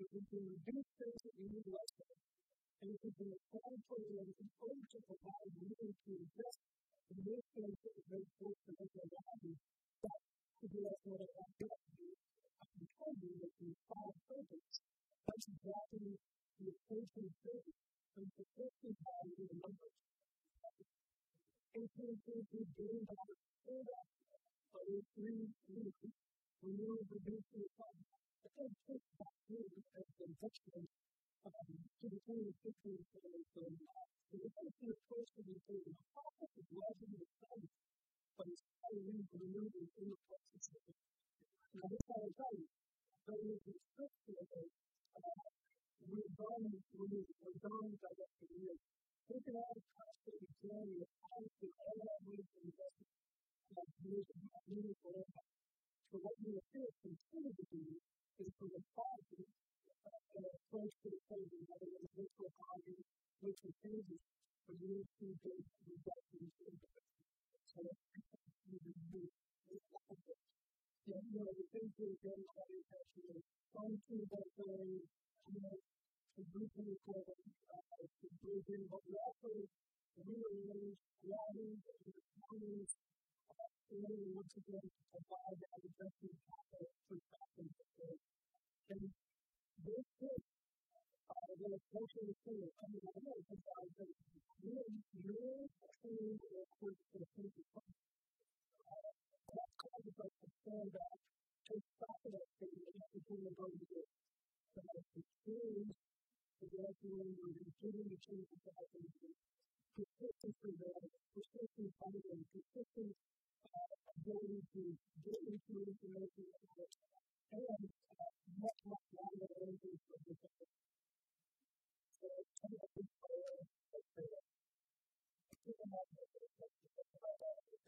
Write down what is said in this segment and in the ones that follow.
if we can reduce things that we need less of, and we can apply programs in order to provide money to invest in those things that are very close to what they value, that could be also what I want to do. I can tell you that the five programs, that's exactly the approach of business, and the thing value in the numbers. $8.2 billion paid off by three years remove the nuclear bomb. The whole trick about doing as the to the of the the the of the but we remove it the of it. Now, this will is a scripture that uh, we're done, we're done directing you. Look at all the constant journey of how to all that money from investment, like years of meaningful what you appear to continue to do is to respond to an approach to the crazy, whether it's virtual which is changes for you to get reductions in So you can do. You know, the things that are getting all the is going to that way, you know, to briefly record uh, to briefly, but we also rearrange, lobbies, and counties really once again that investment capital. And this is uh, the approach of the tool. I mean, I know it's about the really, really true approach to the future. That causes us to stand that statement, and continue to go to it. So that the change is actually continuing to change the happen. Persistence for them, persistence funding, persistence ability to get into information and uh, much, much longer ranges of the day. So, some of the things that are like the given that the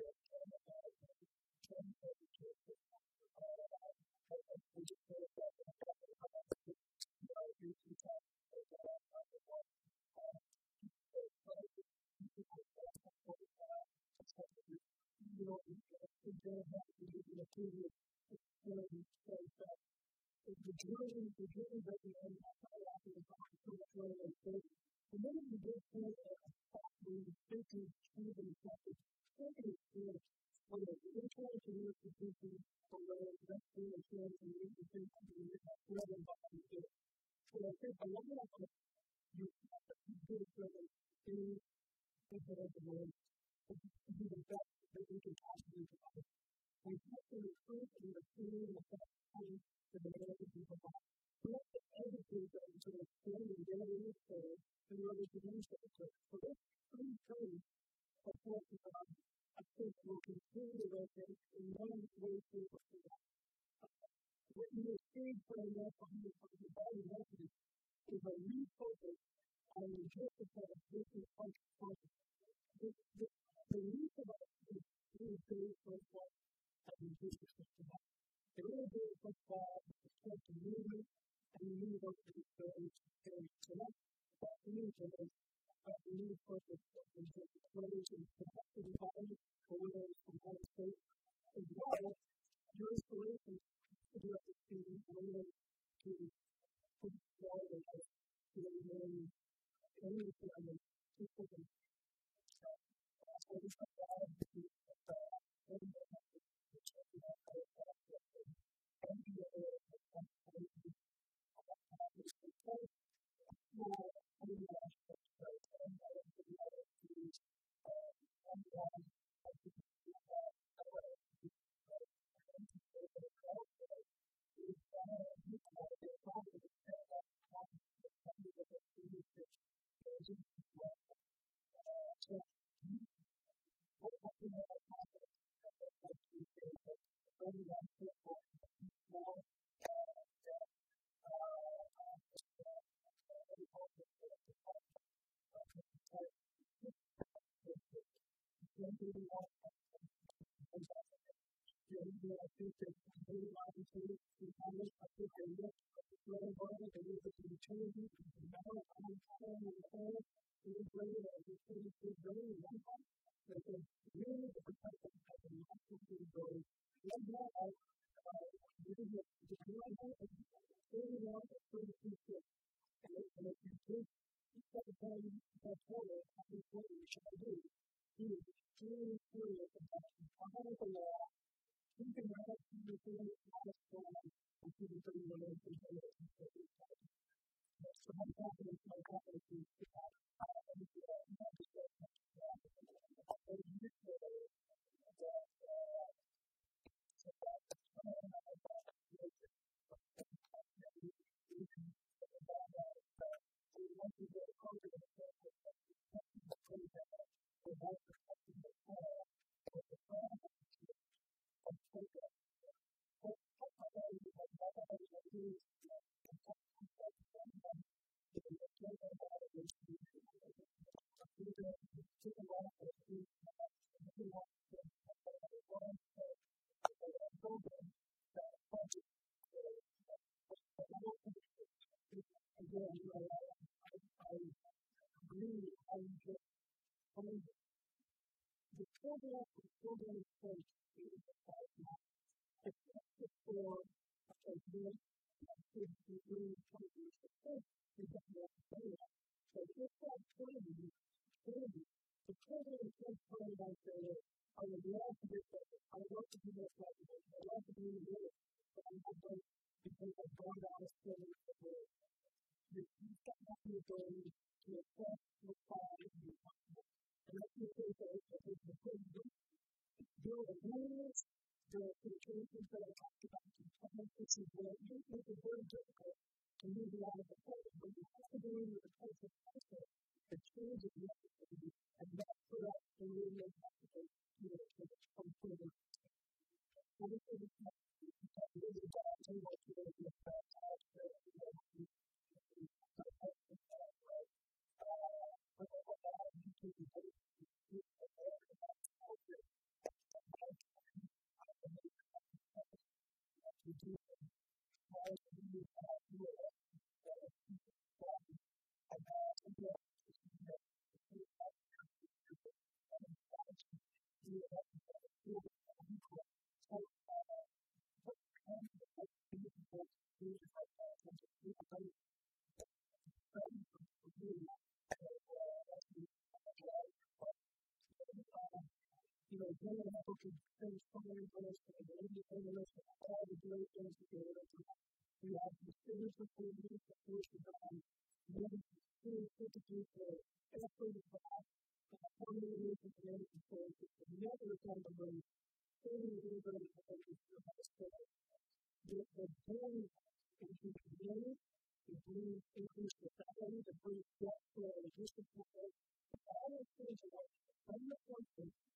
you. know, the previous experience shows that the journey, the journey that we have the and the minute you get to a spot where you think you've achieved an effective thinking experience, whether it's internal to your institution or whether it's external experience and you can think of it as whatever body you do. So I think a lot of us, you have to do it for the things that are the way to do the best that we can possibly provide. We have to recruit and retain the best talent for the American people. We have to educate them to expand their resources in to do so. So this free trade of forces on, I think, will continue to rotate in one way, shape, or form. Uh, what you will see from the body is a refocus on the justified business function. The of us is really based on what as a business system. They really based on what the movement and those to be very very connect. Make uh, we need focus in terms of clothes and protected environment for women from home state as well. Your inspiration to be able to women to put forward as to the women any family to put them. So we have a lot of the I think that very obviously in Congress, I think look very hard, they look at the utility, the metal, the time, and the whole, integrated as a utility capability in one part, that they really the perspective as a now, I, uh, this the part is 31 or 32 shifts. And you take step upon that total, I think really serious about following the law keeping our community honest and keeping pretty related to the So my confidence, my confidence is that I think that not just that but you say that so once you the for effort of God, and the harmony of the community for it. Never come to bring any of the great things that have said. The, the journey into the community, it brings increased society, it brings depth to our logistics, all those things are from the function I look to on the point of something is that that's what we do enable us to flexibility to invest in those programs we were talking about. And one of our steps, that was a job. This is a some consideration that we can send back to how to get it in years to people living in those places. Uh, not just uh, maybe new and spiritual relationship is that um, precisely it's, it's the in, in the, the, the, the next one, you know, actually, I think, um, a remote, I think it's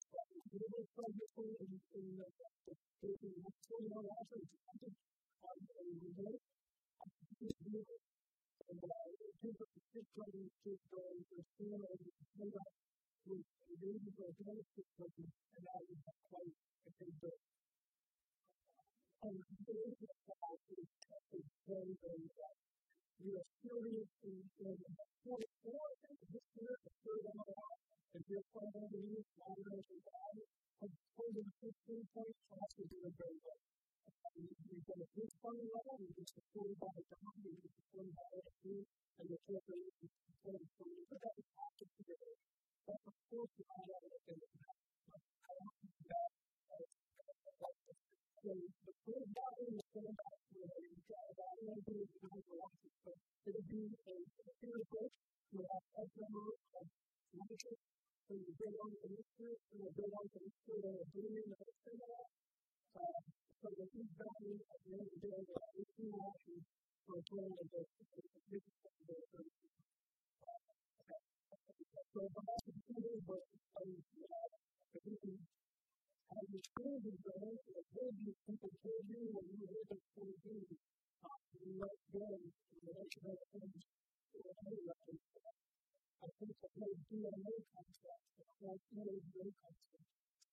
we are serious in, in 44, I think, this year, the third one and we're planning to use and bad, and told them 15 points, class is doing very well. We've got a good funding level, we've been supported by the government, we've been supported by AFC, and the corporate is supported from the but industry that are doing the industry now. Um, so the each value at the end of the day, are two options for a total of the of the services. So the most important was the as the school is going, the baby people told you when you able to do you let go let you know things or other I think that they do a no concept, a no no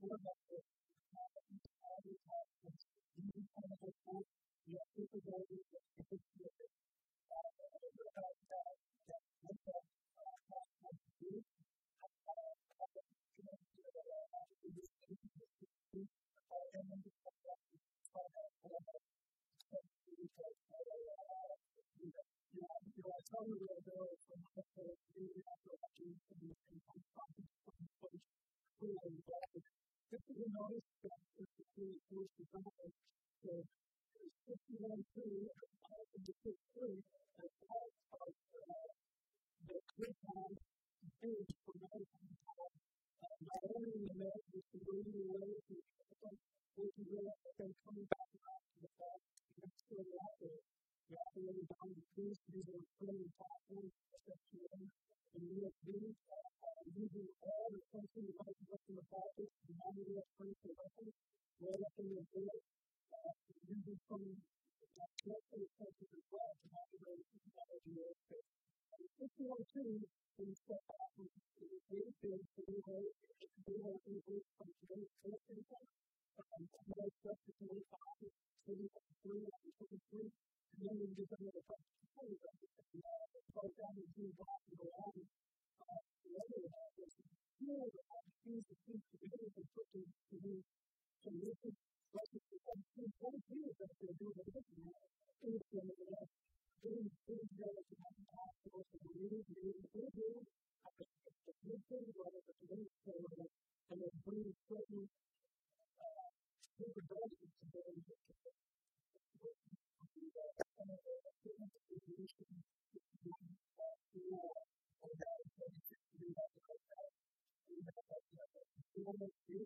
What about 51.2 of Titus 53 that calls us that good times big for mankind. Not only in America, it's the way we live, we can realize that they're coming back around to the fact that it's still out there. Not only down to peace, these are training platforms, sexuality, and USB, using all the sensory devices up in the pocket, the non-US friends, the weapons, right up in the board, individually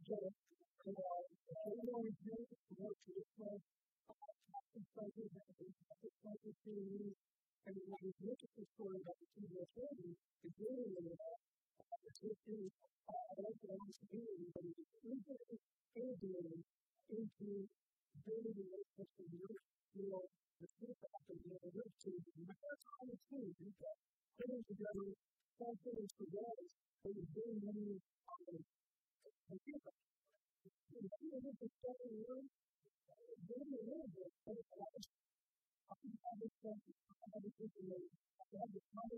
together to our annual to work to discuss and when we story about the two world children, it's really about the two things I had to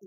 to